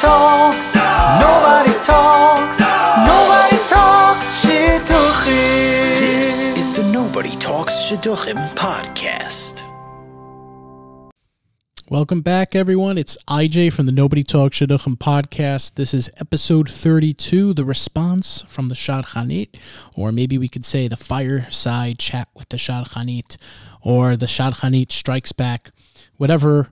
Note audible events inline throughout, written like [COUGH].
talks, nobody talks, nobody talks shidduchim. This is the Nobody Talks Shidduchim podcast. Welcome back, everyone. It's IJ from the Nobody Talks Shidduchim podcast. This is episode 32, the response from the Shadchanit, or maybe we could say the fireside chat with the Shadchanit, or the Shadchanit strikes back, whatever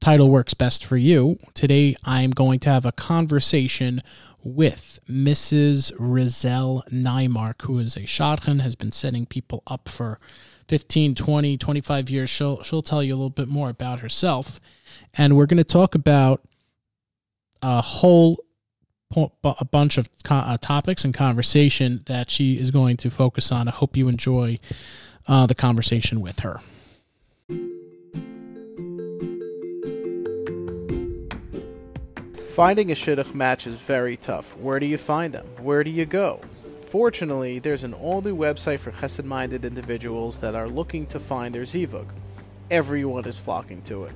title works best for you. Today, I'm going to have a conversation with Mrs. Rizel Neymark, who is a Shadchan, has been setting people up for 15, 20, 25 years. She'll, she'll tell you a little bit more about herself. And we're going to talk about a whole a bunch of uh, topics and conversation that she is going to focus on. I hope you enjoy uh, the conversation with her. Finding a shidduch match is very tough. Where do you find them? Where do you go? Fortunately, there's an all new website for chesed minded individuals that are looking to find their zivug. Everyone is flocking to it.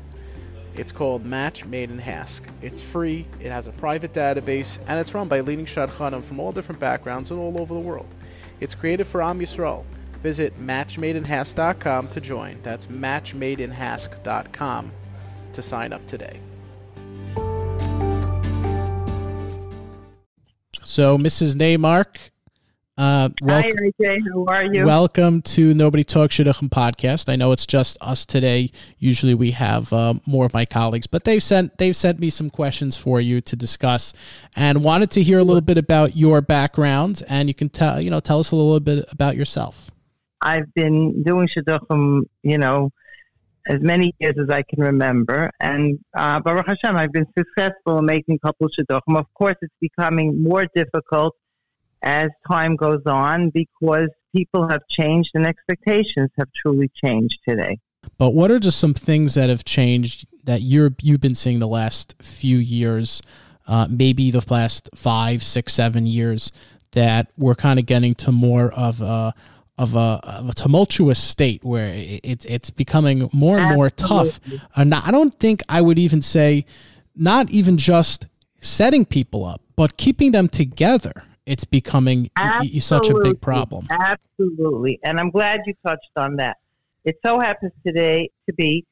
It's called Match Made in Hask. It's free, it has a private database, and it's run by leading shadchanim from all different backgrounds and all over the world. It's created for Am Yisrael. Visit matchmadeinhask.com to join. That's matchmadeinhask.com to sign up today. So, Mrs. Neymark, uh, Hi, welcome, IJ. How are you? welcome to Nobody Talks Shidduchim podcast. I know it's just us today. Usually we have uh, more of my colleagues, but they've sent they've sent me some questions for you to discuss, and wanted to hear a little bit about your background. And you can tell you know tell us a little bit about yourself. I've been doing shidduchim, you know, as many years as I can remember, and uh, Baruch Hashem, I've been successful in making couple shidduchim. Of course, it's becoming more difficult as time goes on because people have changed and expectations have truly changed today. But what are just some things that have changed that you're you've been seeing the last few years, uh, maybe the last five, six, seven years, that we're kind of getting to more of a of a, of a tumultuous state where it's it's becoming more and more tough. Uh, not, I don't think I would even say, not even just setting people up, but keeping them together. It's becoming y- y- such a big problem. Absolutely. And I'm glad you touched on that. It so happens today to be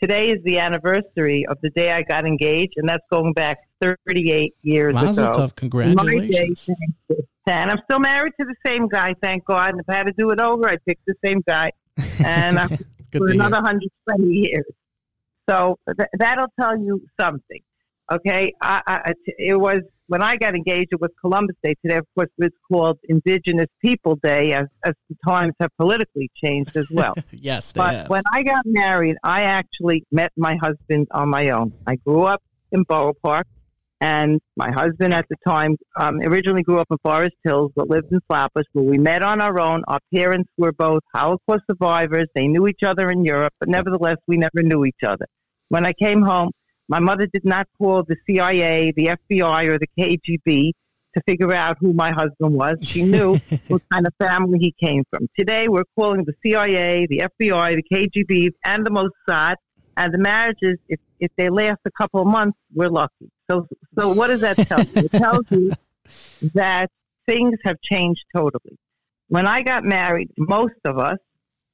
today is the anniversary of the day I got engaged, and that's going back 38 years Mazel ago. tov, day, congratulations. you. and I'm still married to the same guy, thank God. And if I had to do it over, I'd pick the same guy. And [LAUGHS] I'm for to hear. another 120 years. So th- that'll tell you something. Okay, I, I, it was when I got engaged. It was Columbus Day. Today, of course, it's called Indigenous People Day, as, as the times have politically changed as well. [LAUGHS] yes, they but have. when I got married, I actually met my husband on my own. I grew up in Borough Park, and my husband at the time um, originally grew up in Forest Hills, but lived in Flatbush. Where we met on our own. Our parents were both Holocaust survivors. They knew each other in Europe, but nevertheless, we never knew each other. When I came home, my mother did not call the CIA, the FBI, or the KGB to figure out who my husband was. She knew [LAUGHS] what kind of family he came from. Today, we're calling the CIA, the FBI, the KGB, and the Mossad. And the marriages, if, if they last a couple of months, we're lucky. So, so what does that tell you? It tells you that things have changed totally. When I got married, most of us,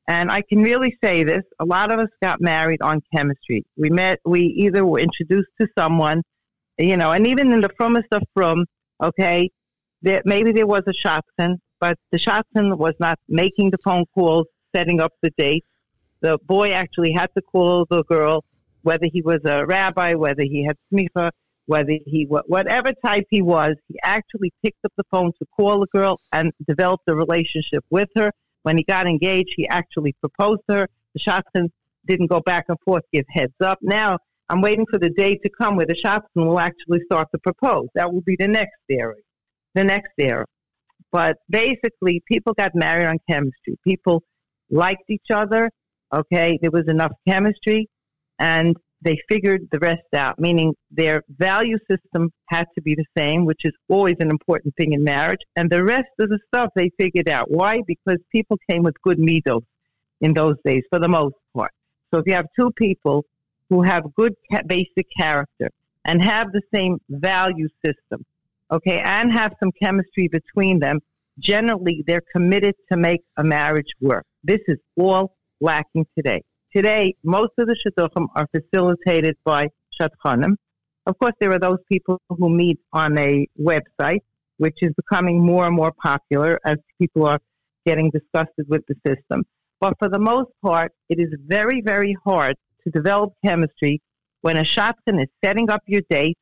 and I can really say this, a lot of us got married on chemistry. We met, we either were introduced to someone, you know, and even in the frummest of frum, okay, there, maybe there was a shadchan, but the shadchan was not making the phone calls, setting up the date. The boy actually had to call the girl, whether he was a rabbi, whether he had smicha, whether he wha- whatever type he was, he actually picked up the phone to call the girl and developed a relationship with her. When he got engaged, he actually proposed to her. The shadchan didn't go back and forth, give heads up. Now I'm waiting for the day to come where the shadchan will actually start to propose. That will be the next era, the next era. But basically, people got married on chemistry. People liked each other. Okay, there was enough chemistry, and they figured the rest out. Meaning, their value system had to be the same, which is always an important thing in marriage. And the rest of the stuff they figured out. Why? Because people came with good midos in those days, for the most part. So if you have two people who have good basic character, and have the same value system, okay, and have some chemistry between them, generally they're committed to make a marriage work. This is all lacking today. Today, most of the shidduchim are facilitated by shadchanim. Of course, there are those people who meet on a website, which is becoming more and more popular as people are getting disgusted with the system. But for the most part, it is very, very hard to develop chemistry when a shadchan is setting up your date.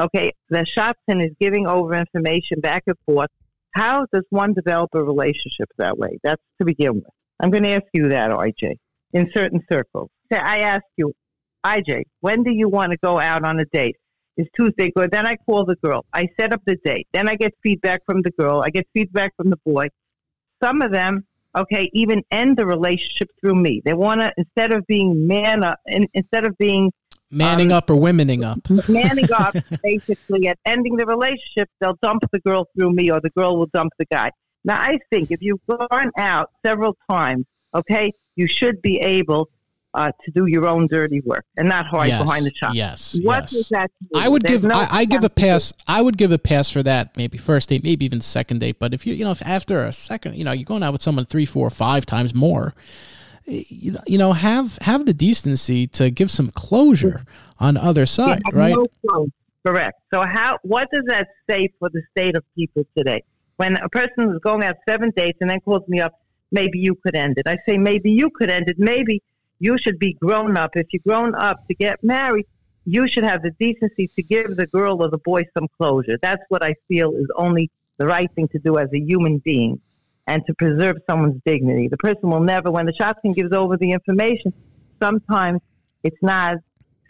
Okay, the shadchan is giving over information back and forth. How does one develop a relationship that way? That's to begin with. I'm going to ask you that, IJ, in certain circles. Say, I ask you, IJ, when do you want to go out on a date? Is Tuesday good? Then I call the girl. I set up the date. Then I get feedback from the girl. I get feedback from the boy. Some of them, okay, even end the relationship through me. They want to, instead of being man up, instead of being manning um, up or womening up, [LAUGHS] manning up, [LAUGHS] basically, at ending the relationship, they'll dump the girl through me or the girl will dump the guy. Now, I think if you've gone out several times, okay, you should be able uh, to do your own dirty work and not hide yes, behind the shop. Yes. What yes. does that do? I would There's give no I, I give a pass. I would give a pass for that. Maybe first date, maybe even second date. But if you you know if after a second, you know, you're going out with someone three, four, five times more. You, you know, have have the decency to give some closure on other side, right? No Correct. So how what does that say for the state of people today? When a person is going out seven dates and then calls me up, maybe you could end it. I say maybe you could end it. Maybe you should be grown up. If you're grown up to get married, you should have the decency to give the girl or the boy some closure. That's what I feel is only the right thing to do as a human being and to preserve someone's dignity. The person will never, when the shadchan gives over the information, sometimes it's not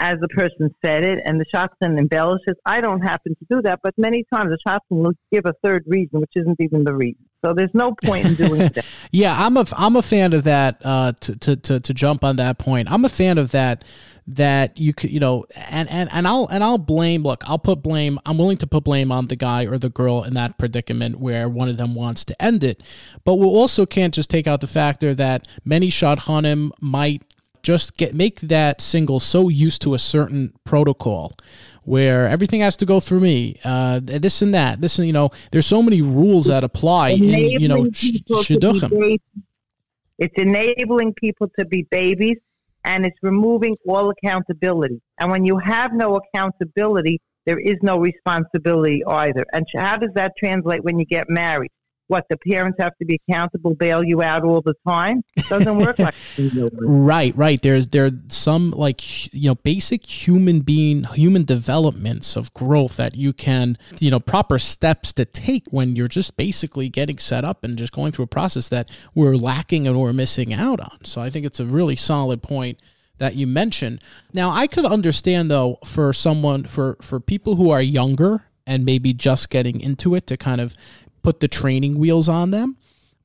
as the person said it, and the shadchan embellishes. I don't happen to do that, but many times the shadchan will give a third reason, which isn't even the reason. So there's no point in doing [LAUGHS] that. yeah, I'm a I'm a fan of that. Uh, to, to to to jump on that point, I'm a fan of that. That you could, you know, and and and I'll and I'll blame. Look, I'll put blame. I'm willing to put blame on the guy or the girl in that predicament where one of them wants to end it. But we also can't just take out the factor that many shadchanim might just get make that single so used to a certain protocol where everything has to go through me uh, this and that this and you know there's so many rules that apply in you know shidduchim. it's enabling people to be babies and it's removing all accountability. And when you have no accountability there is no responsibility either. And how does that translate when you get married what the parents have to be accountable, bail you out all the time. It doesn't work like [LAUGHS] right, right. There's there some like you know basic human being human developments of growth that you can you know proper steps to take when you're just basically getting set up and just going through a process that we're lacking and we're missing out on. So I think it's a really solid point that you mentioned. Now I could understand though for someone for for people who are younger and maybe just getting into it to kind of put the training wheels on them.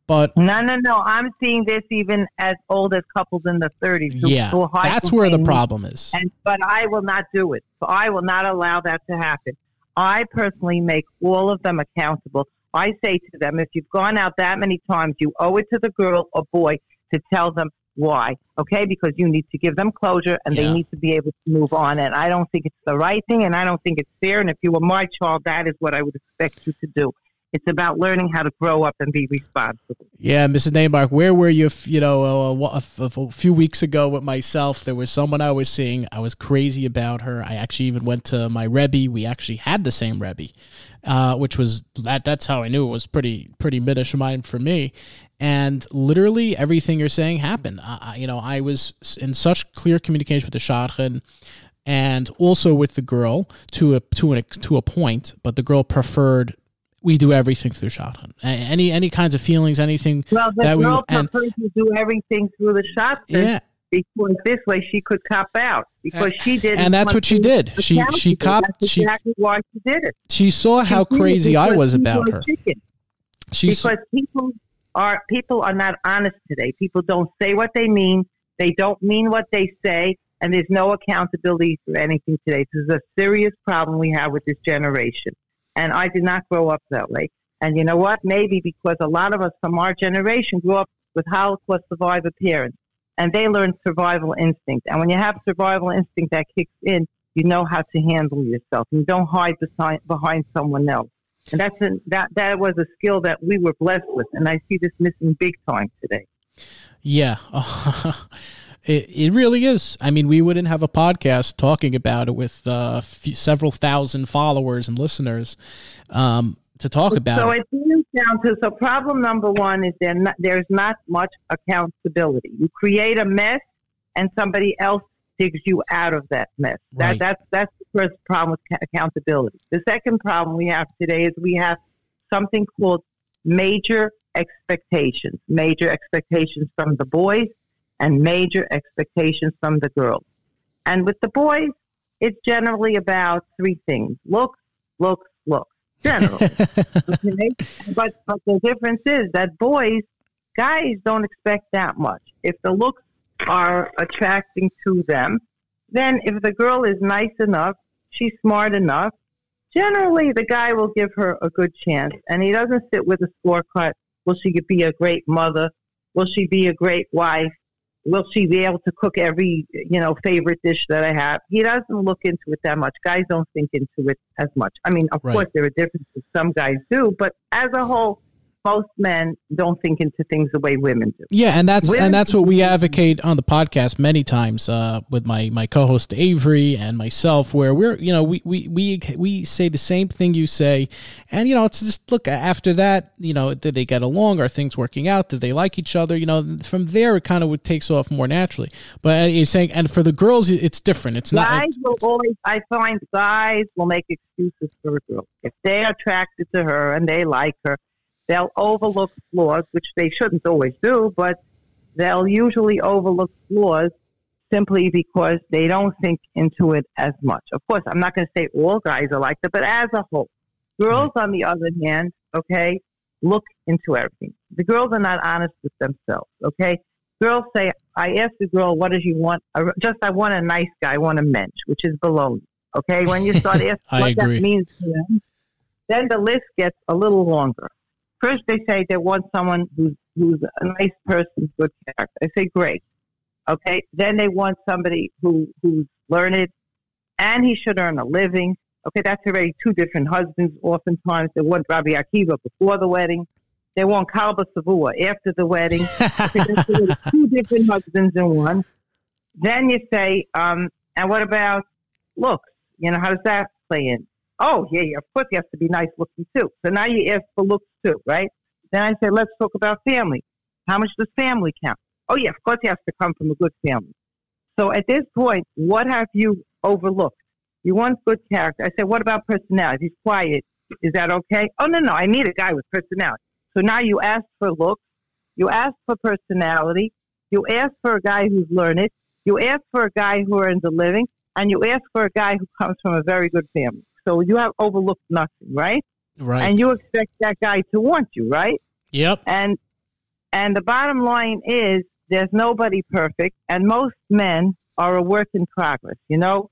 But no, no, no. I'm seeing this even as old as couples in the 30s. yeah, that's where the problem is. And but I will not do it. So I will not allow that to happen. I personally make all of them accountable. I say to them, if you've gone out that many times, you owe it to the girl or boy to tell them why. Okay, because you need to give them closure and yeah. they need to be able to move on. And I don't think it's the right thing, and I don't think it's fair. And if you were my child, that is what I would expect you to do. It's about learning how to grow up and be responsible. Yeah, Mrs. Neymark, where were you? You know, a, a, few weeks ago with myself, there was someone I was seeing. I was crazy about her. I actually even went to my Rebbe. We actually had the same Rebbe, uh, which was that. That's how I knew it was pretty pretty midish mind for me. And literally everything you're saying happened. Uh, you know, I was in such clear communication with the shadchan and also with the girl to a to a to a point, but the girl preferred we do everything through shadchan. Any any kinds of feelings, anything well, that we and, to do everything through the shadchan. Yeah. Because this way she could cop out because she did, and that's what she did. She she copped. That's she, exactly why she did it. She saw how she crazy I was about her. She because people are people are not honest today. People don't say what they mean. They don't mean what they say, and there's no accountability for anything today. This is a serious problem we have with this generation. And I did not grow up that way. And you know what? Maybe because a lot of us from our generation grew up with Holocaust survivor parents, and they learned survival instinct. And when you have survival instinct that kicks in, you know how to handle yourself. You don't hide behind, someone else. And that's an, that that was a skill that we were blessed with, and I see this missing big time today. Yeah. [LAUGHS] It, it really is. I mean, we wouldn't have a podcast talking about it with uh, f- several thousand followers and listeners um, to talk about So it. comes down to so problem number one is there not, there's not much accountability. You create a mess, and somebody else digs you out of that mess. That, Right. that's that's the first problem with accountability. The second problem we have today is we have something called major expectations. Major expectations from the boys and major expectations from the girls. And with the boys, it's generally about three things: look, look, look. Generally. [LAUGHS] Okay? But but the difference is that boys, guys don't expect that much. If the looks are attracting to them, then if the girl is nice enough, she's smart enough, generally the guy will give her a good chance. And he doesn't sit with a scorecard. Will she be a great mother? Will she be a great wife? Will she be able to cook every, you know, favorite dish that I have? He doesn't look into it that much. Guys don't think into it as much. I mean, of Right. course, there are differences. Some guys do, but as a whole, most men don't think into things the way women do. Yeah, and that's Women- and that's what we advocate on the podcast many times uh, with my my co-host Avery and myself, where we're you know we we we we say the same thing you say, and you know it's just look after that you know did they get along? Are things working out? Did they like each other? You know from there it kind of takes off more naturally. But uh, you're saying, and for the girls it's different. It's not. Guys will always, I find guys will make excuses for a girl. If they're attracted to her and they like her, they'll overlook flaws, which they shouldn't always do, but they'll usually overlook flaws simply because they don't think into it as much. Of course, I'm not going to say all guys are like that, but as a whole, girls, on the other hand, okay, look into everything. The girls are not honest with themselves, okay? Girls say, I asked the girl, what does she want? Just, I want a nice guy, I want a mensch, which is baloney, okay? When you start [LAUGHS] asking what agree. that means to them, then the list gets a little longer. First, they say they want someone who's, who's a nice person, good character. I say, great. Okay. Then they want somebody who, who's learned and he should earn a living. Okay. That's already two different husbands. Oftentimes, they want Rabbi Akiva before the wedding. They want Kalba Savua after the wedding. [LAUGHS] Okay, two different husbands in one. Then you say, um, and what about looks? You know, how does that play in? Oh, yeah, yeah, of course he has to be nice looking too. So now you ask for looks too, right? Then I say, let's talk about family. How much does family count? Oh, yeah, of course he has to come from a good family. So at this point, what have you overlooked? You want good character. I say, what about personality? He's quiet. Is that okay? Oh, no, no, I need a guy with personality. So now you ask for looks, you ask for personality, you ask for a guy who's learned, you ask for a guy who earns a living, and you ask for a guy who comes from a very good family. So you have overlooked nothing, right? right. And you expect that guy to want you, right? Yep. And and the bottom line is there's nobody perfect, and most men are a work in progress. You know,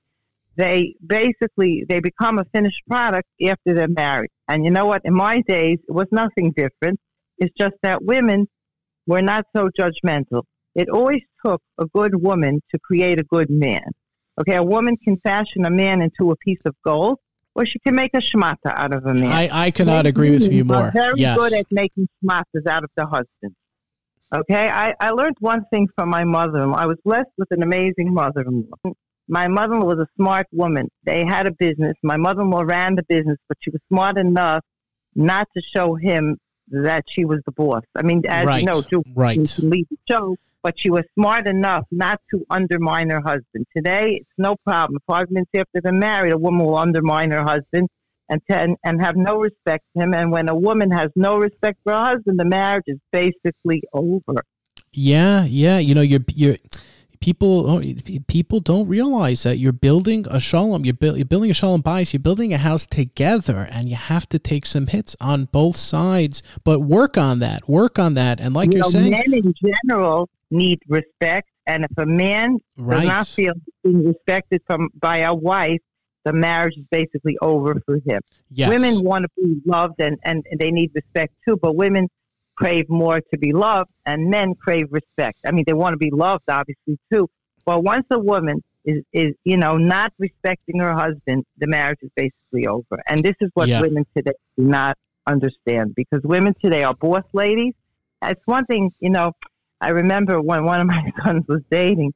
they basically they become a finished product after they're married. And you know what? In my days, it was nothing different. It's just that women were not so judgmental. It always took a good woman to create a good man. Okay, a woman can fashion a man into a piece of gold, or she can make a schmata out of a man. I, I cannot agree with you more. very Yes. good at making schmatas out of the husband. Okay, I, I learned one thing from my mother-in-law. I was blessed with an amazing mother-in-law. My mother-in-law was a smart woman. They had a business. My mother-in-law ran the business, but she was smart enough not to show him that she was the boss. I mean, as Right, you know, Drew, right. lead the show, but she was smart enough not to undermine her husband. Today, it's no problem. Five minutes after they're married, a woman will undermine her husband and ten, and have no respect for him. And when a woman has no respect for her husband, the marriage is basically over. Yeah, yeah. You know, you're you're people oh, people don't realize that you're building a shalom. You're, buil- you're building a shalom bayis. You're building a house together, and you have to take some hits on both sides. But work on that. Work on that. And like you you're know, saying, men in general need respect, and if a man does not feel being respected from by a wife, the marriage is basically over for him. yes. Women want to be loved and, and, and they need respect too, but women crave more to be loved and men crave respect. I mean, they want to be loved, obviously, too. But once a woman is, is you know not respecting her husband, the marriage is basically over. And this is what Yeah. women today do not understand because women today are boss ladies. It's one thing, you know. I remember when one of my [LAUGHS] sons was dating,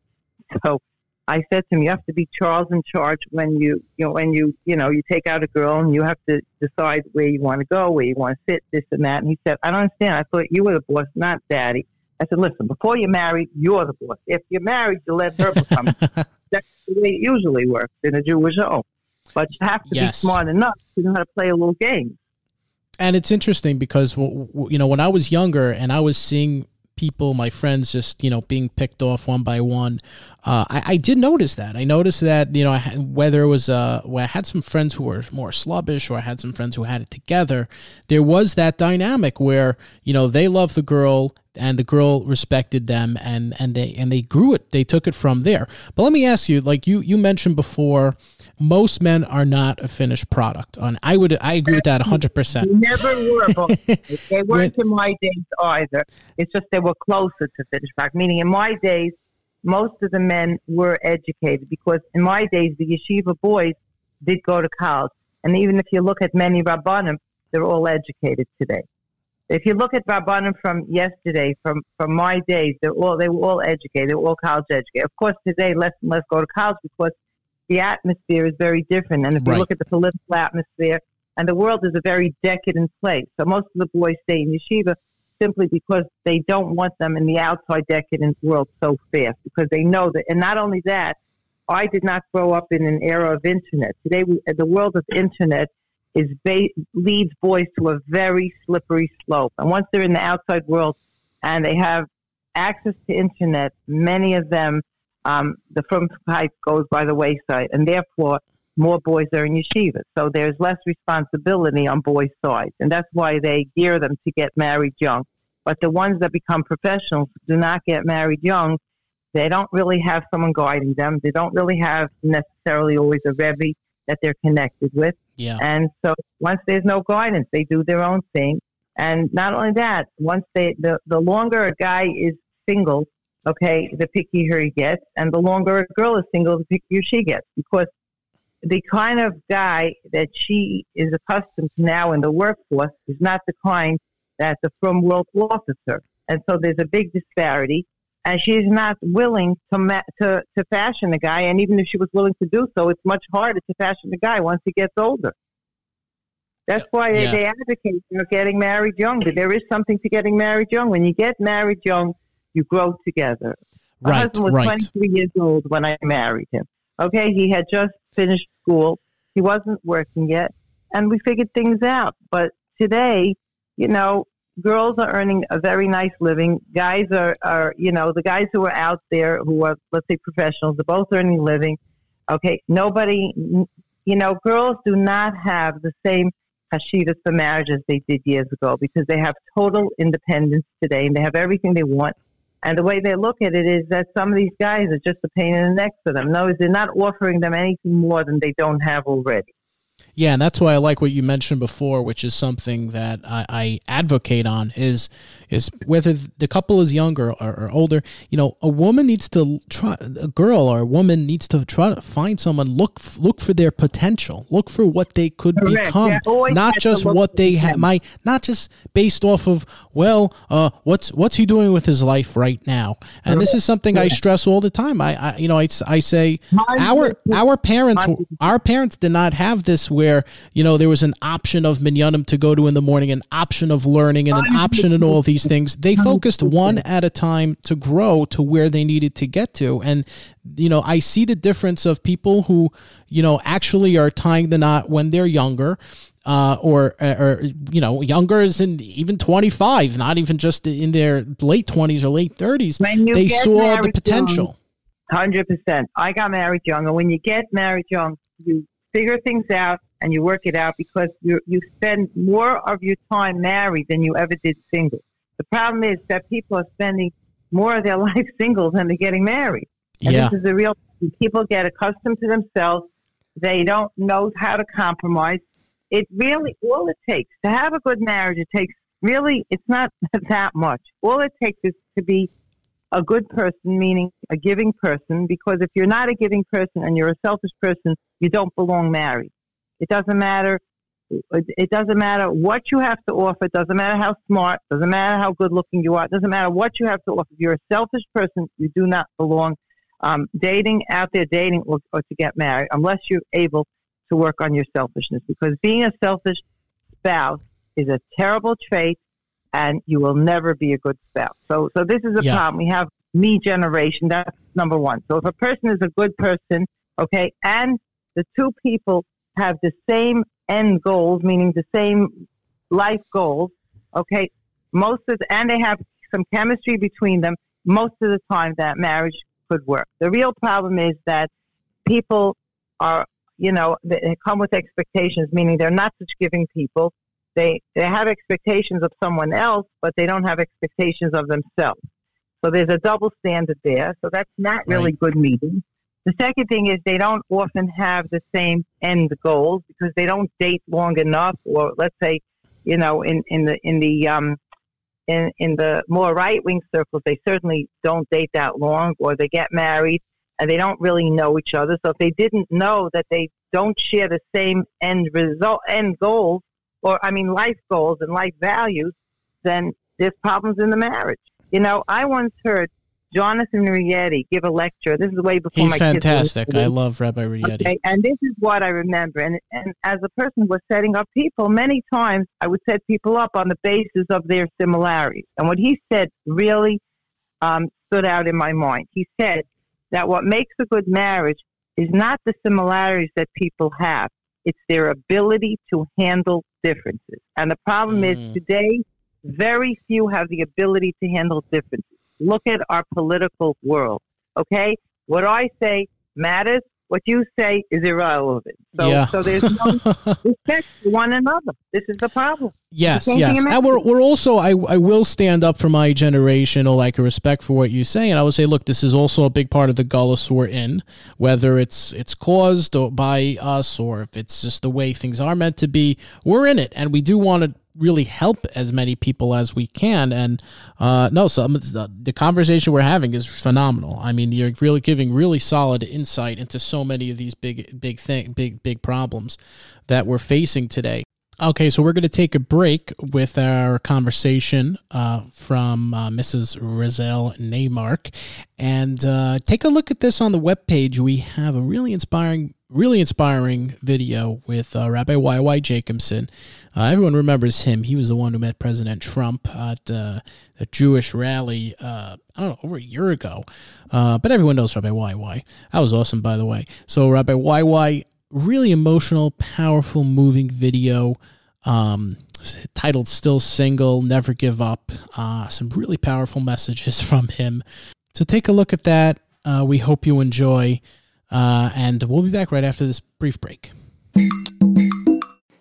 so I said to him, "You have to be Charles in charge when you, you know, when you, you know, you take out a girl and you have to decide where you want to go, where you want to sit, this and that." And he said, "I don't understand. I thought you were the boss, not daddy." I said, "Listen, before you're married, you're the boss. If you're married, you let her become. [LAUGHS] That's the way it usually works in a Jewish home. But you have to Yes. be smart enough to know how to play a little game." and it's interesting because you know when I was younger and I was seeing people, my friends, just you know being picked off one by one, uh, I, I did notice that. I noticed that you know had, whether it was uh, where I had some friends who were more slubbish or I had some friends who had it together, there was that dynamic where you know they loved the girl and the girl respected them and and they and they grew it. They took it from there. But let me ask you, like you you mentioned before. Most men are not a finished product, and I would I agree with that hundred percent. They never were. But [LAUGHS] they weren't in my days either. It's just they were closer to finished product. Meaning, in my days, most of the men were educated because in my days, the yeshiva boys did go to college. And even if you look at many rabbanim, they're all educated today. If you look at rabbanim from yesterday, from from my days, they're all they were all educated. They were all college educated. Of course, today less and less go to college because the atmosphere is very different. And if Right. you look at the political atmosphere, and the world is a very decadent place. So most of the boys stay in yeshiva simply because they don't want them in the outside decadent world so fast because they know that. And not only that, I did not grow up in an era of internet. Today, we, uh, the world of internet is ba- leads boys to a very slippery slope. And once they're in the outside world and they have access to internet, many of them, um, the frum type goes by the wayside, and therefore more boys are in yeshiva. So there's less responsibility on boys' sides, and that's why they gear them to get married young. But the ones that become professionals do not get married young. They don't really have someone guiding them. They don't really have necessarily always a rebbe that they're connected with. Yeah. And so once there's no guidance, they do their own thing. And not only that, once they the, the longer a guy is single, okay, the pickier he gets, and the longer a girl is single, the pickier she gets. Because the kind of guy that she is accustomed to now in the workforce is not the kind that the frum world officer. And so there's a big disparity. And she's not willing to, ma- to to fashion a guy. And even if she was willing to do so, it's much harder to fashion a guy once he gets older. That's why they, Yeah. they advocate for getting married young. But there is something to getting married young. When you get married young, you grow together. My Right, husband was right. 23 years old when I married him. Okay, he had just finished school. He wasn't working yet, and we figured things out. But today, you know, girls are earning a very nice living. Guys are, are you know, the guys who are out there who are, let's say, professionals, they're both earning a living. Okay, nobody, you know, girls do not have the same hashivas for marriage as they did years ago because they have total independence today and they have everything they want. And the way they look at it is that some of these guys are just a pain in the neck for them. No, they're not offering them anything more than they don't have already. Yeah, and that's why I like what you mentioned before, which is something that I, I advocate on is is whether the couple is younger or, or older. You know, a woman needs to try, a girl or a woman needs to try to find someone look look for their potential, look for what they could Correct. become, Yeah, not just what they have. My not just based off of well, uh, what's what's he doing with his life right now, and this is something I stress all the time. I, I you know I, I say our our parents our parents did not have this where you know there was an option of minyanim to go to in the morning an option of learning and an option in all these things they focused one at a time to grow to where they needed to get to and you know i see the difference of people who you know actually are tying the knot when they're younger uh, or, or you know, younger is in even 25, not even just in their late 20s or late 30s. When you They saw the potential. Hundred percent. I got married young, and when you get married young, you figure things out and you work it out because you you spend more of your time married than you ever did single. The problem is that people are spending more of their [LAUGHS] life single than they're getting married. And Yeah. this is the real people get accustomed to themselves. They don't know how to compromise. It really all it takes to have a good marriage. It takes really it's not [LAUGHS] that much. All it takes is to be a good person, meaning a giving person, because if you're not a giving person and you're a selfish person, you don't belong married. It doesn't matter. It doesn't matter what you have to offer. It doesn't matter how smart. It doesn't matter how good looking you are. It doesn't matter what you have to offer. If you're a selfish person, you do not belong um, dating out there, dating or, or to get married, unless you're able to work on your selfishness. Because being a selfish spouse is a terrible trait, and you will never be a good spouse. So, so this is a Yeah. problem. We have me generation. That's number one. So, if a person is a good person, okay, and the two people have the same end goals, meaning the same life goals, okay, most of the, and they have some chemistry between them. Most of the time, that marriage could work. The real problem is that people are, you know, they come with expectations, meaning they're not such giving people. They they have expectations of someone else, but they don't have expectations of themselves. So there's a double standard there. So that's not really Right. good meeting. The second thing is they don't often have the same end goals because they don't date long enough, or let's say, you know, in in the in the um, in in the more right wing circles, they certainly don't date that long, or they get married and they don't really know each other. So if they didn't know that they don't share the same end result, end goals, or I mean life goals and life values, then there's problems in the marriage. You know, I once heard Jonathan Rietti give a lecture. This is way before He's my kids were fantastic. I love Rabbi Rietti. Okay, and this is what I remember. And, and as a person who was setting up people, many times I would set people up on the basis of their similarities. And what he said really um, stood out in my mind. He said that what makes a good marriage is not the similarities that people have, it's their ability to handle differences. And the problem Mm. is today, very few have the ability to handle differences. Look at our political world. Okay? What I say matters. What you say is irrelevant. So, yeah. so there's no [LAUGHS] respect for one another. This is the problem. Yes, yes. And we're, we're also, I, I will stand up for my generation or like a respect for what you say. And I would say, look, this is also a big part of the gullus we're in, whether it's it's caused or by us or if it's just the way things are meant to be. We're in it. And we do want to really help as many people as we can. And uh, no, so um, the, the conversation we're having is phenomenal. I mean, you're really giving really solid insight into so many of these big, big thing, big, big problems that we're facing today. Okay, so we're going to take a break with our conversation uh, from uh, Mrs. Rizal Neymark and uh, take a look at this on the webpage. We have a really inspiring, really inspiring video with uh, Rabbi Y.Y. Jacobson. Uh, everyone remembers him. He was the one who met President Trump at uh, a Jewish rally, uh, I don't know, over a year ago. Uh, but everyone knows Rabbi Y.Y. That was awesome, by the way. So, Rabbi Y.Y really emotional, powerful, moving video um, titled Still Single, Never Give Up. Uh, some really powerful messages [LAUGHS] from him. So take a look at that. Uh, we hope you enjoy. And we'll be back right after this brief break.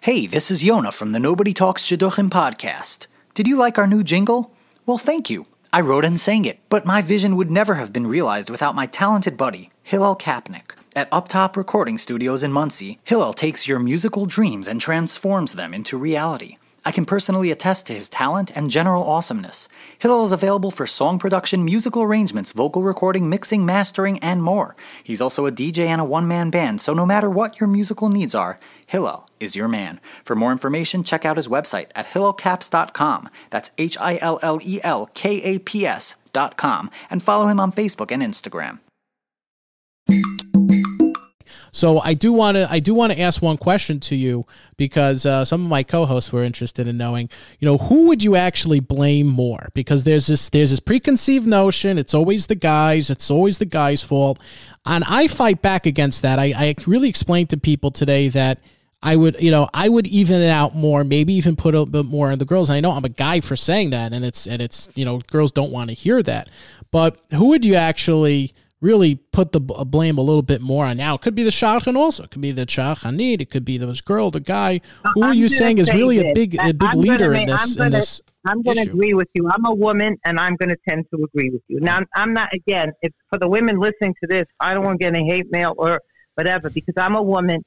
Hey, this is Yona from the Nobody Talks Shidduchim podcast. Did you like our new jingle? Well, thank you. I wrote and sang it, but my vision would never have been realized without my talented buddy, Hillel Kapnick. At Uptop Recording Studios in Monsey, Hillel takes your musical dreams and transforms them into reality. I can personally attest to his talent and general awesomeness. Hillel is available for song production, musical arrangements, vocal recording, mixing, mastering, and more. He's also a DJ and a one man band, so no matter what your musical needs are, Hillel is your man. For more information, check out his website at hillelcaps.com. That's H I L L E L K A P S.com. And follow him on Facebook and Instagram. So I do want to I do want to ask one question to you because uh, some of my co-hosts were interested in knowing, you know, who would you actually blame more? Because there's this there's this preconceived notion it's always the guys, it's always the guy's fault, and I fight back against that. I, I really explained to people today that I would, you know, I would even it out more, maybe even put a bit more on the girls. And I know I'm a guy for saying that, and it's and it's you know, girls don't want to hear that. But who would you actually really put the blame a little bit more on now? It could be the shadchan also. It could be the shadchanit. It could be the girl, the guy. Who are I'm you gonna saying is really a big a big I'm leader in this I'm gonna- in this? I'm going to agree with you. I'm a woman, and I'm going to tend to agree with you. Now, I'm not again. If for the women listening to this, I don't want to get any hate mail or whatever because I'm a woman,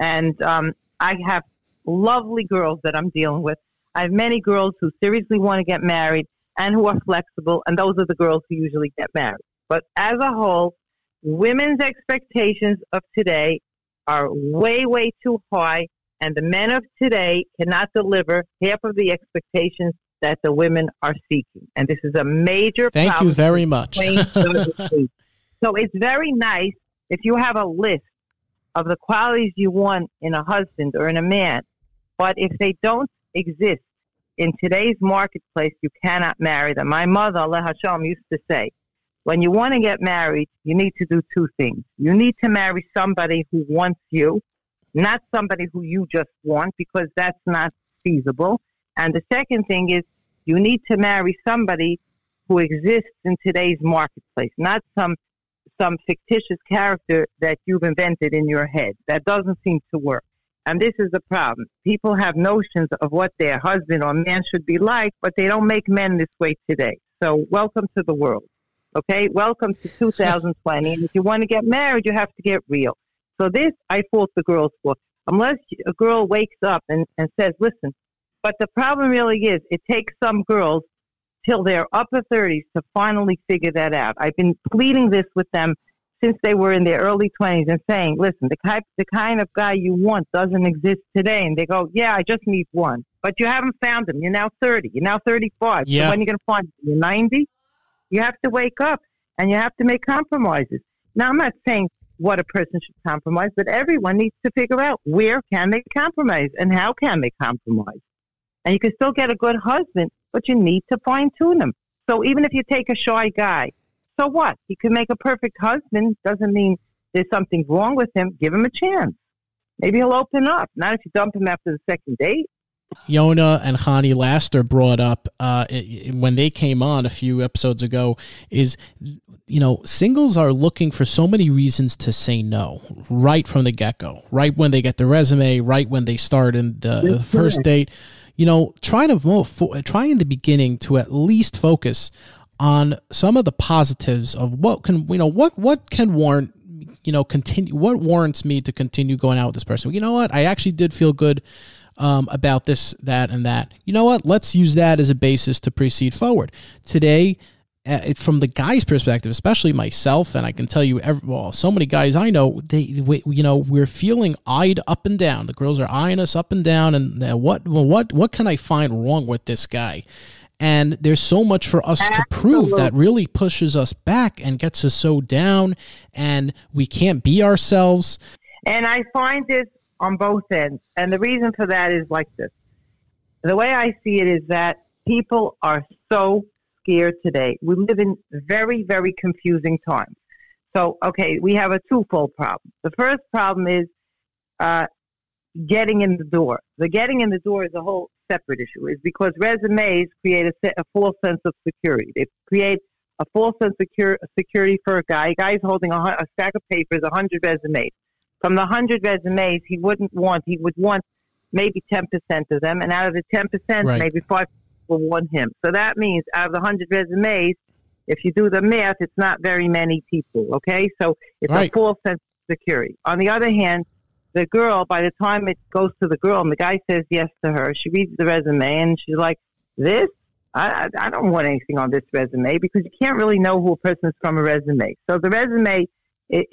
and um, I have lovely girls that I'm dealing with. I have many girls who seriously want to get married, and who are flexible, and those are the girls who usually get married. But as a whole, women's expectations of today are way, way too high, and the men of today cannot deliver half of the expectations that the women are seeking. And this is a major Thank you very much. [LAUGHS] so it's very nice if you have a list of the qualities you want in a husband or in a man, but if they don't exist in today's marketplace, you cannot marry them. My mother, Allah Hashem, used to say, when you want to get married, you need to do two things. You need to marry somebody who wants you, not somebody who you just want, because that's not feasible. And the second thing is you need to marry somebody who exists in today's marketplace, not some some fictitious character that you've invented in your head. That doesn't seem to work. And this is the problem. People have notions of what their husband or man should be like, but they don't make men this way today. So welcome to the world. Okay? Welcome to [LAUGHS] 2020. and if you want to get married, you have to get real. So this I fault the girls for. Unless a girl wakes up and, and says, listen, but the problem really is it takes some girls till their upper 30s to finally figure that out. I've been pleading this with them since they were in their early 20s and saying, listen, the, type, the kind of guy you want doesn't exist today. And they go, yeah, I just need one. But you haven't found him. You're now 30. You're now 35. Yeah. So when are you going to find him? You're 90? You have to wake up and you have to make compromises. Now, I'm not saying what a person should compromise, but everyone needs to figure out where can they compromise and how can they compromise. And you can still get a good husband but you need to fine tune him. So even if you take a shy guy, so what? He can make a perfect husband. Doesn't mean there's something wrong with him. Give him a chance. Maybe he'll open up. Not if you dump him after the second date. Yona and Hani Laster brought up uh, when they came on a few episodes ago is, you know, singles are looking for so many reasons to say no right from the get go, right when they get the resume, right when they start in the, the first date you know, try to move, try in the beginning to at least focus on some of the positives of what can you know what what can warrant you know continue what warrants me to continue going out with this person. You know what? I actually did feel good um, about this, that, and that. You know what? Let's use that as a basis to proceed forward. Today, uh, from the guy's perspective, especially myself, and I can tell you, every, well, so many guys I know, they, we, you know, we're feeling eyed up and down. The girls are eyeing us up and down, and uh, what, well, what, what can I find wrong with this guy? And there's so much for us Absolutely. to prove that really pushes us back and gets us so down, and we can't be ourselves. And I find this on both ends, and the reason for that is like this: the way I see it is that people are so scared today. We live in very, very confusing times. So, okay, we have a twofold problem. The first problem is uh, getting in the door. The getting in the door is a whole separate issue. Is because resumes create a, a false sense of security. They create a false sense of secure, security for a guy. A guy's holding a, a stack of papers, a hundred resumes. From the hundred resumes, he wouldn't want. He would want maybe ten percent of them, and out of the ten percent, right. maybe five will want him. So that means out of the 100 resumes, if you do the math, it's not very many people, okay? So it's right. a false sense of security. On the other hand, the girl, by the time it goes to the girl and the guy says yes to her, she reads the resume and she's like, this? I, I don't want anything on this resume because you can't really know who a person is from a resume. So the resume is,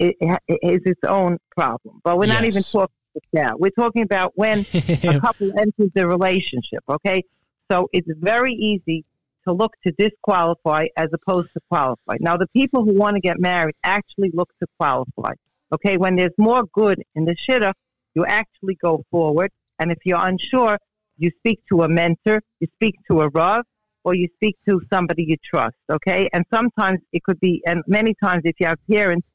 is its own problem. But we're yes. not even talking about that. We're talking about when [LAUGHS] a couple enters the relationship, okay? So it's very easy to look to disqualify as opposed to qualify. Now, the people who want to get married actually look to qualify. Okay, when there's more good in the shidduch, you actually go forward. And if you're unsure, you speak to a mentor, you speak to a rav, or you speak to somebody you trust. Okay, and sometimes it could be, and many times if you have parents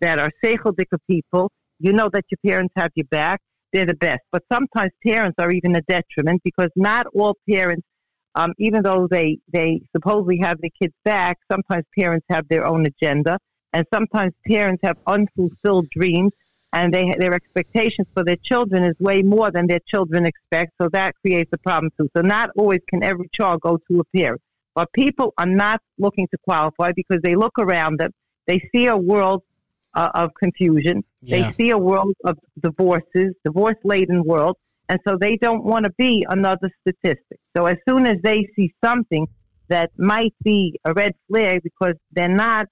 that are seicheldika people, you know that your parents have your back they're the best. But sometimes parents are even a detriment because not all parents, um, even though they, they supposedly have the kids back, sometimes parents have their own agenda. And sometimes parents have unfulfilled dreams and they, their expectations for their children is way more than their children expect. So that creates a problem too. So not always can every child go to a parent. But people are not looking to qualify because they look around them. They see a world uh, of confusion. Yeah. They see a world of divorces, divorce laden world, and so they don't want to be another statistic. So as soon as they see something that might be a red flag because they're not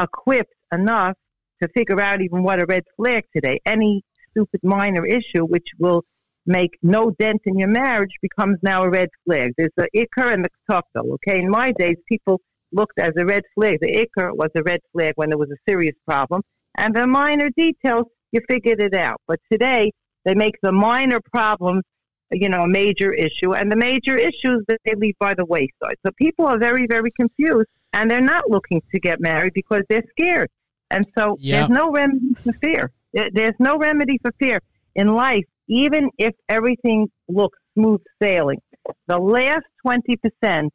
equipped enough to figure out even what a red flag today. Any stupid minor issue which will make no dent in your marriage becomes now a red flag. There's a ikr and the ktokdal. Okay, in my days, people looked as a red flag. The ikar was a red flag when there was a serious problem, and the minor details you figured it out. But today, they make the minor problems, you know, a major issue, and the major issues that they leave by the wayside. So people are very, very confused, and they're not looking to get married because they're scared. And so there's no remedy for fear. There's no remedy for fear in life, even if everything looks smooth sailing. The last 20%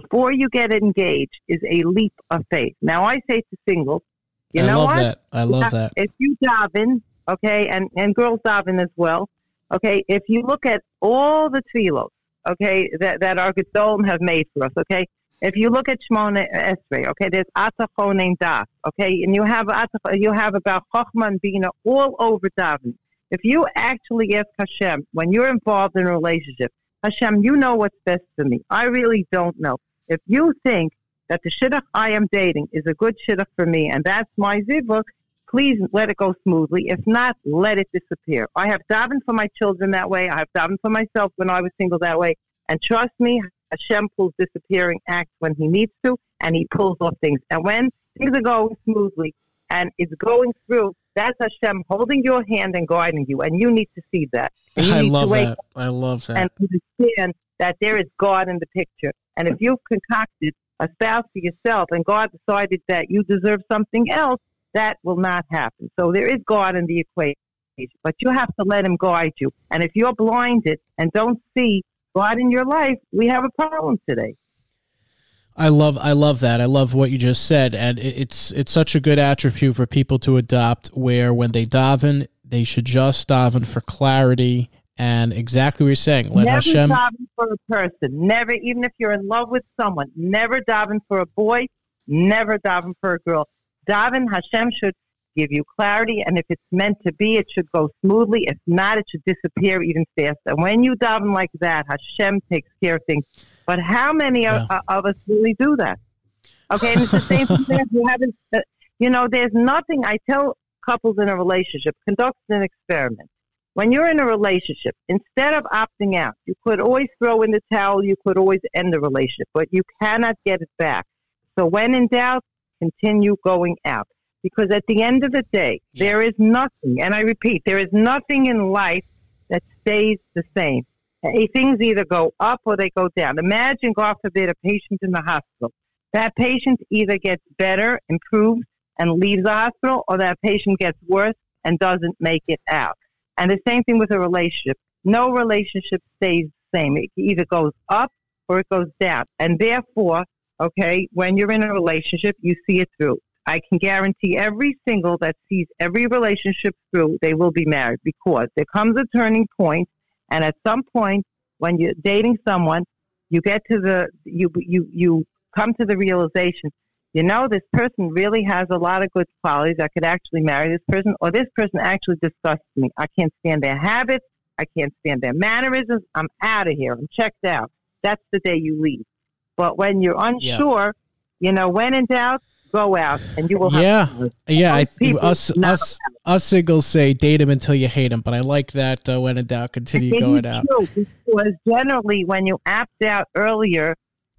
before you get engaged is a leap of faith. Now, I say to singles, you I know what? that. I love that. If you daven, okay, and, and girls daven as well, okay, if you look at all the tefillos, okay, that, that our Gedolim have made for us, okay, if you look at Shmona Esrei, okay, there's Atachonim Das, okay, and you have Atach- you have about Chochma and Bina all over davening. If you actually ask Hashem when you're involved in a relationship, Hashem, you know what's best for me. I really don't know. If you think that the shidduch I am dating is a good shidduch for me, and that's my zivug, please let it go smoothly. If not, let it disappear. I have davened for my children that way. I have davened for myself when I was single that way. And trust me, Hashem pulls disappearing acts when he needs to, and he pulls off things. And when things are going smoothly and it's going through, that's Hashem holding your hand and guiding you. And you need to see that. [LAUGHS] I need love that. I love that. and understand that there is God in the picture. And if you've concocted a spouse for yourself and God decided that you deserve something else, that will not happen. So there is God in the equation, but you have to let Him guide you. And if you're blinded and don't see God in your life, we have a problem today. I love I love that. I love what you just said, and it's it's such a good attribute for people to adopt. Where when they daven, they should just daven for clarity and exactly what you're saying. Let never Hashem. daven for a person. Never, even if you're in love with someone, never daven for a boy. Never daven for a girl. Daven Hashem should give you clarity, and if it's meant to be, it should go smoothly. If not, it should disappear even faster. And when you daven like that, Hashem takes care of things. But how many of, of us really do that? Okay, and it's the same thing. You haven't, uh, you know, there's nothing. I tell couples in a relationship, conduct an experiment. When you're in a relationship, instead of opting out, you could always throw in the towel. You could always end the relationship, but you cannot get it back. So when in doubt, continue going out. Because at the end of the day, Yeah. there is nothing, and I repeat, there is nothing in life that stays the same. Things either go up or they go down. Imagine, God forbid, a patient in the hospital. That patient either gets better, improves, and leaves the hospital, or that patient gets worse and doesn't make it out. And the same thing with a relationship. No relationship stays the same. It either goes up or it goes down. And therefore, okay, when you're in a relationship, you see it through. I can guarantee every single that sees every relationship through, they will be married because there comes a turning point, and at some point, when you're dating someone, you get to the you you you come to the realization, you know, this person really has a lot of good qualities. I could actually marry this person, or this person actually disgusts me. I can't stand their habits. I can't stand their mannerisms. I'm out of here. I'm checked out. That's the day you leave. But when you're unsure, you know, when in doubt, go out, and you will have. Yeah, yeah. I, us us us singles say date him until you hate him, but I like that. Uh, when in doubt, continue going out. because generally, when you opt out earlier,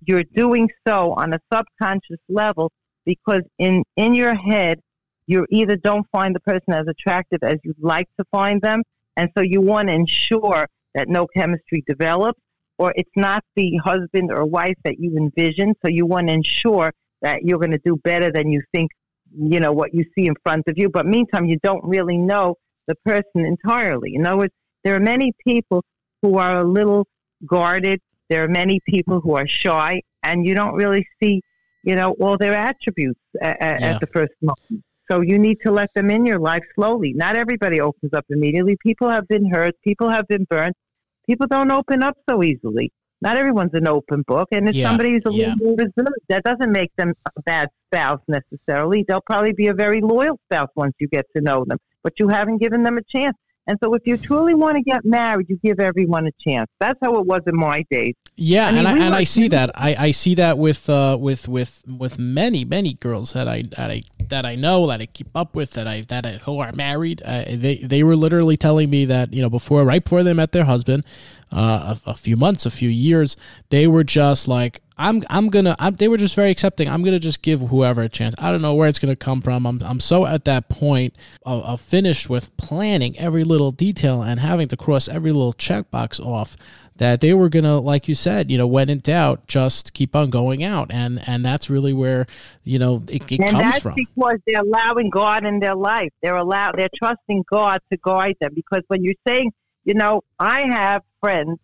you're doing so on a subconscious level because in in your head, you either don't find the person as attractive as you'd like to find them, and so you want to ensure that no chemistry develops, or it's not the husband or wife that you envision. So you want to ensure that you're going to do better than you think, you know, what you see in front of you. But meantime, you don't really know the person entirely. In other words, there are many people who are a little guarded. There are many people who are shy, and you don't really see, you know, all their attributes at, Yeah. at the first moment. So you need to let them in your life slowly. Not everybody opens up immediately. People have been hurt. People have been burnt. People don't open up so easily. Not everyone's an open book, and if Yeah, somebody's a little more reserved, that doesn't make them a bad spouse necessarily. They'll probably be a very loyal spouse once you get to know them, but you haven't given them a chance. And so if you truly want to get married, you give everyone a chance. That's how it was in my days. Yeah, I mean, and I, we and I see that. I, I see that with uh with with with many many girls that I that I that I know that I keep up with that I that I, who are married. Uh, they they were literally telling me that you know before right before they met their husband, uh, a, a few months, a few years, they were just like I'm I'm gonna. I'm, they were just very accepting. I'm gonna just give whoever a chance. I don't know where it's gonna come from. I'm I'm so at that point of, of finished with planning every little detail and having to cross every little checkbox off that they were gonna, like you said, you know, when in doubt, just keep on going out, and and that's really where you know it, it and comes that's from. because they're allowing God in their life. They're allowed. They're trusting God to guide them. Because when you're saying, you know, I have friends.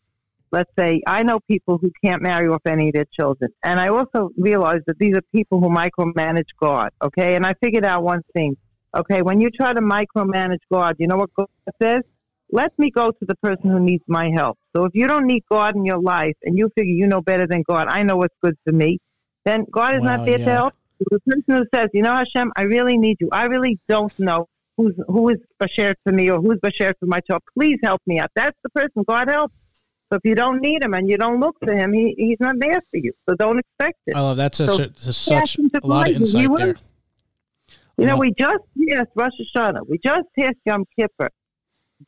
Let's say I know people who can't marry off any of their children, and I also realize that these are people who micromanage God. Okay, and I figured out one thing. Okay, when you try to micromanage God, you know what God says? Let me go to the person who needs my help. So if you don't need God in your life, and you figure you know better than God, I know what's good for me, then God is Wow, not there to help the person who says, you know, Hashem, I really need you. I really don't know who's who is bashert for me or who's bashert for my child. Please help me out. That's the person God helps. So if you don't need him and you don't look for him, he, he's not there for you. So don't expect it. I love that's such, So a, such a lot of guide you. Insight there. you know, Well- we just passed Rosh Hashanah. We just passed Yom Kippur.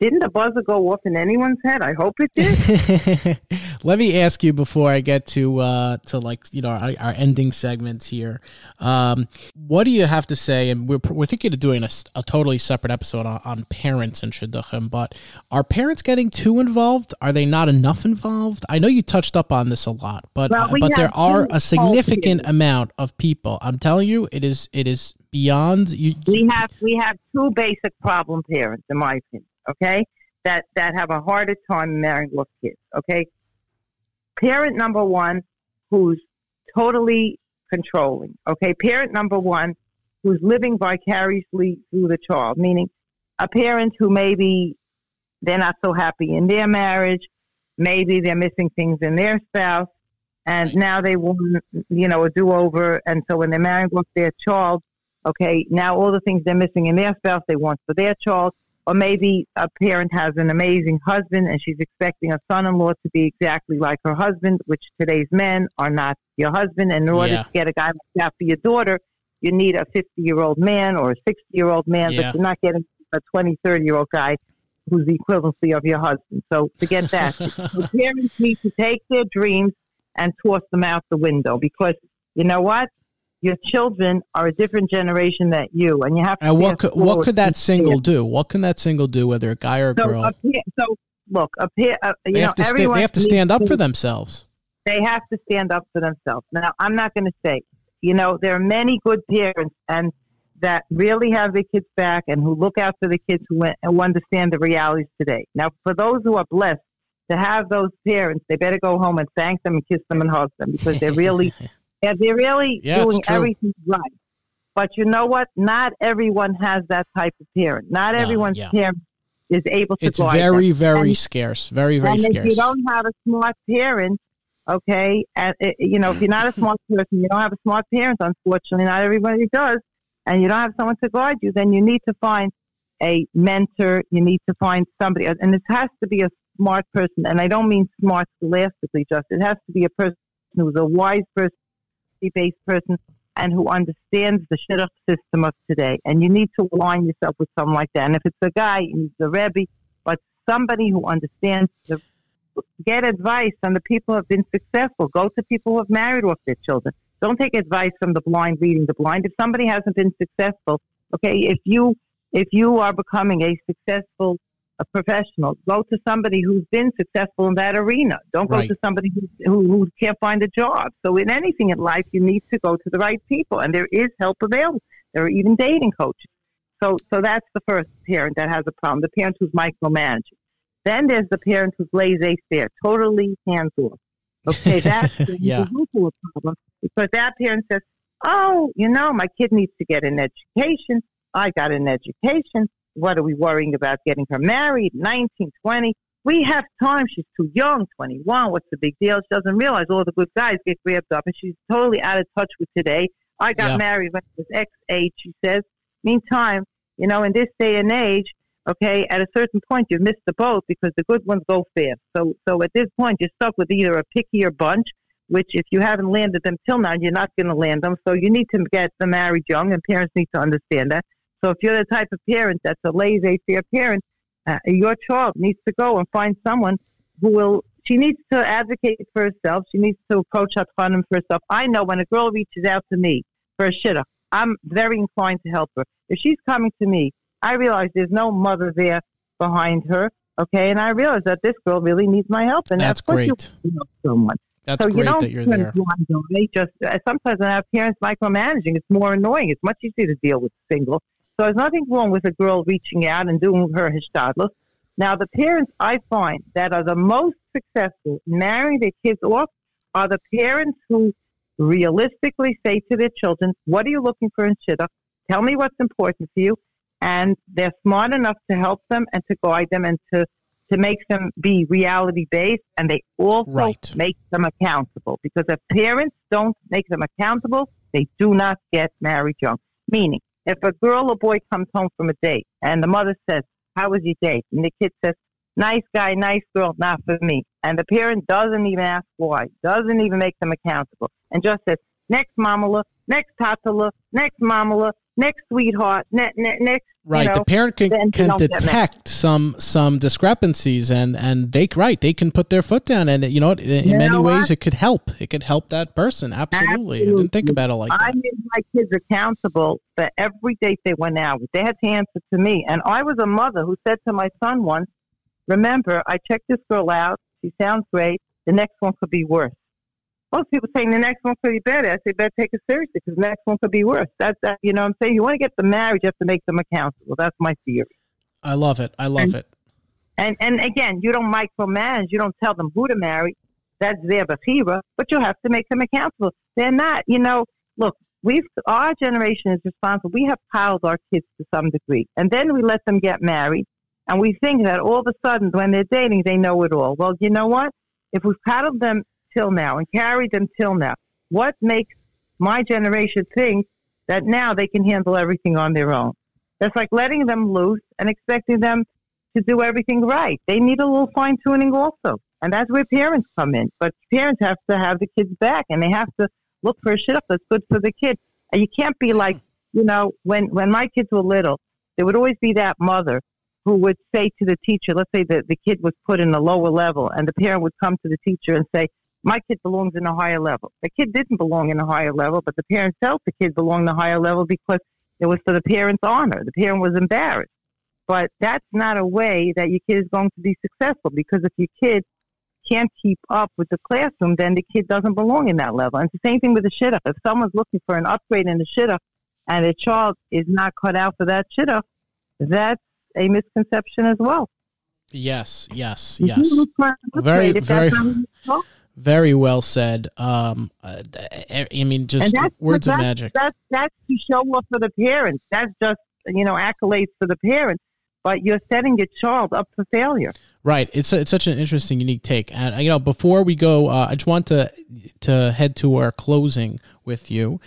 Didn't the buzzer go off in anyone's head? I hope it did. [LAUGHS] Let me ask you before I get to uh, to like you know our, our ending segments here. Um, what do you have to say? And we're we're thinking of doing a totally separate episode on, on parents and shidduchim. But are parents getting too involved? Are they not enough involved? I know you touched up on this a lot, but Well, we but there are a significant amount of people. I'm telling you, it is it is beyond you. we have we have two basic problem parents, in my opinion. Okay, that that have a harder time marrying with kids. Okay, parent number one, who's totally controlling. Okay, parent number one, who's living vicariously through the child, meaning a parent who maybe they're not so happy in their marriage, maybe they're missing things in their spouse, and now they want you know a do over, and so when they're marrying with their child okay, now all the things they're missing in their spouse, they want for their child. Or maybe a parent has an amazing husband and she's expecting a son in law to be exactly like her husband, which today's men are not your husband. And in order Yeah. to get a guy like that for your daughter, you need a 50 year old man or a 60 year old man, Yeah. but you're not getting a 20, 30 year old guy who's the equivalency of your husband. So forget [LAUGHS] that. So parents need to take their dreams and toss them out the window because you know what? Your children are a different generation than you, and you have to. And what could, what could that single do? What can that single do, whether a guy or a. So, girl? so look, a pa- uh, you they know, have to sta- everyone they have to stand up to- for themselves. They have to stand up for themselves. Now, I'm not going to say, you know, there are many good parents and that really have their kids back and who look out for the kids who, who understand the realities today. Now, for those who are blessed to have those parents, they better go home and thank them and kiss them and hug them because they're really [LAUGHS] Yeah, they're really Yeah, doing everything right. But you know what? Not everyone has that type of parent. Not No, everyone's yeah. parent is able to it's guide very them. very And- scarce. Very very and if scarce. you don't have a smart parent, okay, and uh, you know, if you're not a [LAUGHS] smart person, you don't have a smart parent. Unfortunately, not everybody does, and you don't have someone to guide you. Then you need to find a mentor. You need to find somebody, and this has to be a smart person. And I don't mean smart scholastically, just it has to be a person who's a wise person, based person, and who understands the shidduch system of today. And you need to align yourself with someone like that. And if it's a guy, you need the rebbe, but somebody who understands the get advice from the people who have been successful. Go to people who have married off their children. Don't take advice from the blind leading the blind. If somebody hasn't been successful, okay, if you if you are becoming a successful a professional, go to somebody who's been successful in that arena. Don't go Right. to somebody who, who, who can't find a job. So in anything in life, you need to go to the right people, and there is help available. There are even dating coaches. So, so that's the first parent that has a problem. The parent who's micromanaging. Then there's the parent who's laissez-faire, totally hands off. Okay, [LAUGHS] that's the Yeah. a problem because that parent says, "Oh, you know, my kid needs to get an education. I got an education. What are we worrying about getting her married? 19, 20. We have time. She's too young, 21. What's the big deal? She doesn't realize all the good guys get grabbed up, and she's totally out of touch with today. I got Yeah. married when I was X age, she says. Meantime, you know, in this day and age, Okay, at a certain point, you've missed the boat because the good ones go fast. So, so at this point, you're stuck with either a pickier bunch, which if you haven't landed them till now, you're not going to land them. So you need to get them married young, and parents need to understand that. So if you're the type of parent that's a laissez-faire parent, uh, your child needs to go and find someone who will. She needs to advocate for herself. She needs to approach shadchanim for herself. I know when a girl reaches out to me for a shidduch, I'm very inclined to help her. If she's coming to me, I realize there's no mother there behind her. Okay, and I realize that this girl really needs my help, and That's great. you help someone. That's so you great don't that you're there. Just uh, sometimes when I have parents micromanaging, it's more annoying. It's much easier to deal with single. So there's nothing wrong with a girl reaching out and doing her hishtadlus. Now the parents I find that are the most successful in marrying their kids off are the parents who realistically say to their children, "What are you looking for in shidduch? Tell me what's important to you." And they're smart enough to help them and to guide them and to to make them be reality based, and they also Right. make them accountable. Because if parents don't make them accountable, they do not get married young. Meaning, if a girl or boy comes home from a date and the mother says, "How was your date?" and the kid says, "Nice guy, nice girl, not for me," and the parent doesn't even ask why, doesn't even make them accountable, and just says, "Next mamala, next tatala, next mamala, next sweetheart, ne- ne- next." you Right, the parent can, can don't get mad. detect some some discrepancies, and and they right they can put their foot down, and you know what, in, in You many know ways it could help. It could help that person. Absolutely, I didn't think about it like I that. made my kids accountable for every date they went out with. They had to answer to me. And I was a mother who said to my son once, Remember, I checked this girl out. She sounds great. The next one could be worse. Most people saying the next one could be better. I say, better take it seriously because the next one could be worse. That's that. You know what I'm saying? You want to get them married, you have to make them accountable. That's my theory. I love it. I love it. And and again, you don't micromanage. You don't tell them who to marry. That's their bechira, but you have to make them accountable. They're not, you know. Look, we've our generation is responsible. We have coddled our kids to some degree, and then we let them get married, and we think that all of a sudden, when they're dating, they know it all. Well, you know what? If we've coddled them till now and carried them till now, what makes my generation think that now they can handle everything on their own? That's like letting them loose and expecting them to do everything right. They need a little fine tuning also. And that's where parents come in. But parents have to have the kids back and they have to look for a shidduch that's good for the kid. And you can't be like, you know, when, when my kids were little, there would always be that mother who would say to the teacher, let's say that the kid was put in a lower level and the parent would come to the teacher and say, my kid belongs in a higher level. The kid didn't belong in a higher level, but the parents felt the kid belonged in a higher level because it was for the parent's honor. The parent was embarrassed. But that's not a way that your kid is going to be successful because if your kid can't keep up with the classroom, then the kid doesn't belong in that level. And it's the same thing with the shidduch. If someone's looking for an upgrade in the shidduch and a child is not cut out for that shidduch, that's a misconception as well. Yes, yes, yes. look for an Very, very- that's not what you want, Very well said. Um, uh, I mean, just words of magic. That's that's to show off for the parents. That's just you know accolades for the parents. But you're setting your child up for failure. Right. It's it's such an interesting, unique take. And uh, you know, before we go, uh, I just want to to head to our closing with you.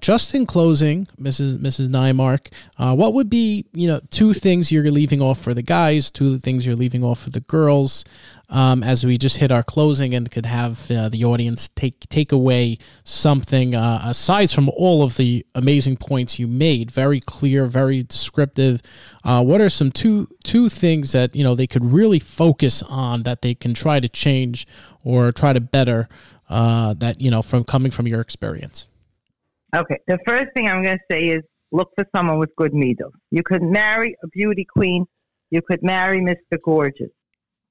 Just in closing, Mrs. Mrs. Neymark, uh, what would be you know two things you're leaving off for the guys, two things you're leaving off for the girls, um, as we just hit our closing and could have uh, the audience take take away something uh, aside from all of the amazing points you made. Very clear, very descriptive. Uh, what are some two two things that you know they could really focus on that they can try to change or try to better uh, that you know from coming from your experience? Okay, the first thing I'm going to say is look for someone with good needles. You could marry a beauty queen, you could marry Mr. Gorgeous,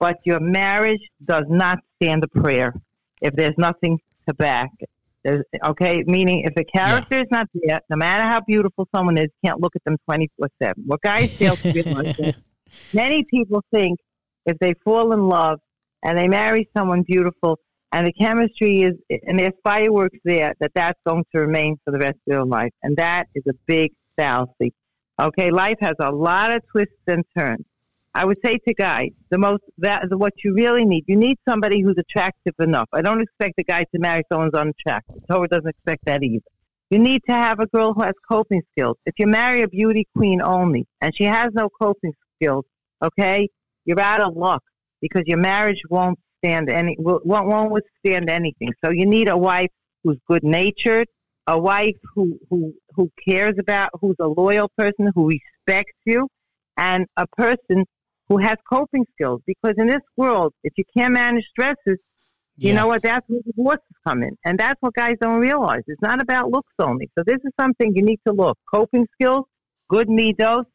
but your marriage does not stand a prayer if there's nothing to back it. There's, okay, meaning if the character is not there, no matter how beautiful someone is, can't look at them 24 7. What guys fail to realize is [LAUGHS] many people think if they fall in love and they marry someone beautiful and the chemistry is and there's fireworks there that that's going to remain for the rest of their life. And that is a big fallacy. Okay life has a lot of twists and turns i would say to guys the most that what you really need you need somebody who's attractive enough. I don't expect a guy to marry someone who's unattractive. Torah doesn't expect that either. You need to have a girl who has coping skills. If you marry a beauty queen only and she has no coping skills okay, you're out of luck because your marriage won't stand any won't, won't withstand anything. So you need a wife who's good natured, a wife who who who cares about, who's a loyal person, who respects you, and a person who has coping skills. Because in this world, if you can't manage stresses, you Yeah. know what? That's where divorces come in, and that's what guys don't realize. It's not about looks only. So this is something you need to look: coping skills, good midos,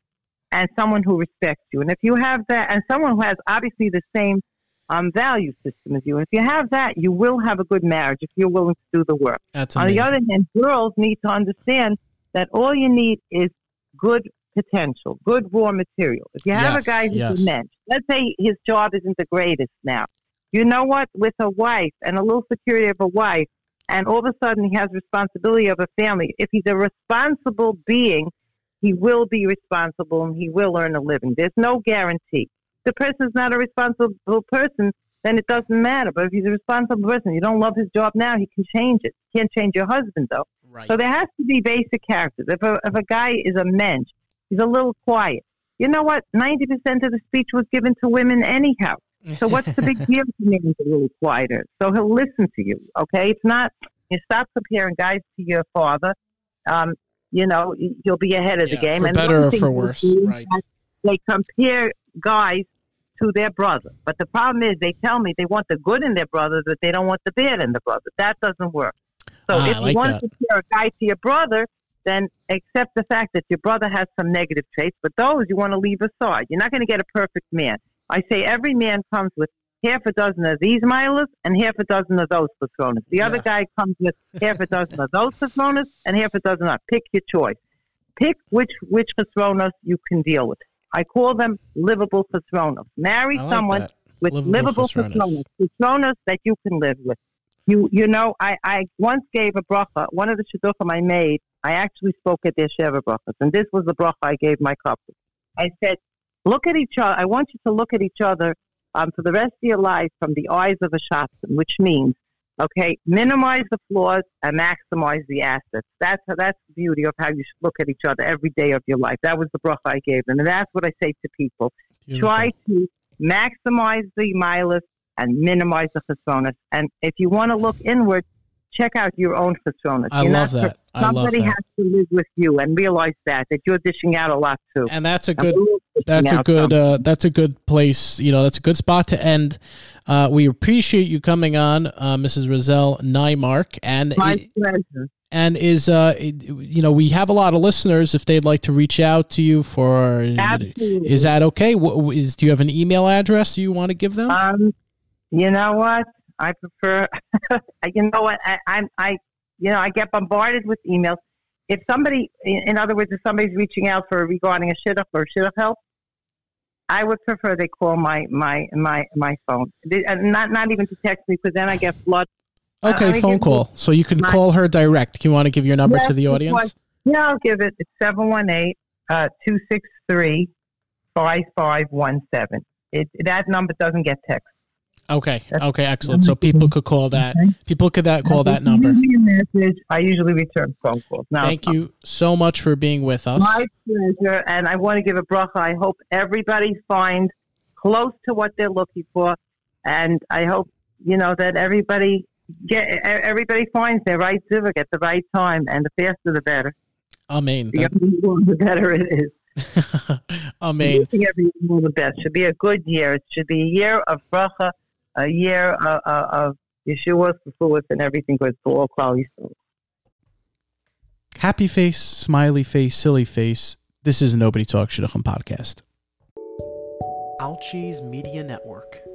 and someone who respects you. And if you have that, and someone who has obviously the same um, value system as you, and if you have that, you will have a good marriage if you're willing to do the work. That's On amazing. the other hand, girls need to understand that all you need is good potential, good raw material. If you have Yes, a guy who's yes. a mensch, let's say his job isn't the greatest now. You know what? With a wife and a little security of a wife, and all of a sudden he has responsibility of a family. If he's a responsible being, he will be responsible and he will earn a living. There's no guarantee. If the person's not a responsible person, then it doesn't matter. But if he's a responsible person, you don't love his job now, he can change it. He can't change your husband though. right. So there has to be basic characters. If a, if a guy is a mensch, he's a little quiet. You know what? 90% of the speech was given to women anyhow. So [LAUGHS] what's the big deal to a man's a little quieter? So he'll listen to you, okay? It's not, you stop comparing guys to your father. Um, you know, you'll be ahead of Yeah, the game. for and better or for worse, right. They compare guys to their brother. But the problem is they tell me they want the good in their brother, but they don't want the bad in the brother. That doesn't work. So Ah, if you like want that. to compare a guy to your brother, then accept the fact that your brother has some negative traits, but those you want to leave aside. You're not going to get a perfect man. I say every man comes with half a dozen of these milers and half a dozen of those chesronas. The other guy comes with half a dozen of those chesronas and half a dozen of. Pick your choice. Pick which which chesronas you can deal with. I call them livable chesronas. Marry like someone that. with Livable livable chesronas, chesronas that you can live with. You you know, I, I once gave a bracha. One of the shidduchim I made, I actually spoke at their sheva brachas, and this was the bracha I gave my couple. I said, look at each other. I want you to look at each other um, for the rest of your life from the eyes of a shadchan, which means, okay, minimize the flaws and maximize the assets. That's that's the beauty of how you should look at each other every day of your life. That was the bracha I gave them, and that's what I say to people Beautiful. try to maximize the mileage and minimize the chesronas. And if you want to look inward, check out your own chesronas. I You're love not- that. I love Somebody that. has to live with you and realize that that you're dishing out a lot too. And that's a good we're all dishing that's a good uh, that's a good place you know that's a good spot to end uh, we appreciate you coming on uh, mrs Roselle Neymark and My pleasure. and is uh it- you know we have a lot of listeners if they'd like to reach out to you for Absolutely. is that okay what is do you have an email address you want to give them Um, you know what? I prefer. [LAUGHS] you know what? I, I'm. I. You know, I get bombarded with emails. If somebody, in other words, if somebody's reaching out for regarding a shidduch or shidduch help, I would prefer they call my my my my phone. They, not not even to text me because then I get flooded. Okay I phone call so you can my- call her direct you want to give your number to Yes, the this audience one. Yeah, I'll give it. It's seven one eight uh two six three five five one seven. It that number doesn't get text. Okay okay excellent so people could call that people could that call that number leave me a message. I usually return phone calls. Now, thank you uh, so much for being with us My pleasure, and I want to give a bracha. I hope everybody finds close to what they're looking for, and I hope you know that everybody get everybody finds their right zivug at the right time, and the faster the better. amen The younger the better it is. [LAUGHS] amen Wishing everyone all the best. Should be a good year. It should be a year of bracha, a year of, of, of Yeshua, Fulfillment, and everything goes for all Klal Yisrael. Happy face, smiley face, silly face. This is Nobody Talks Shidduchim podcast. Alchi's Media Network.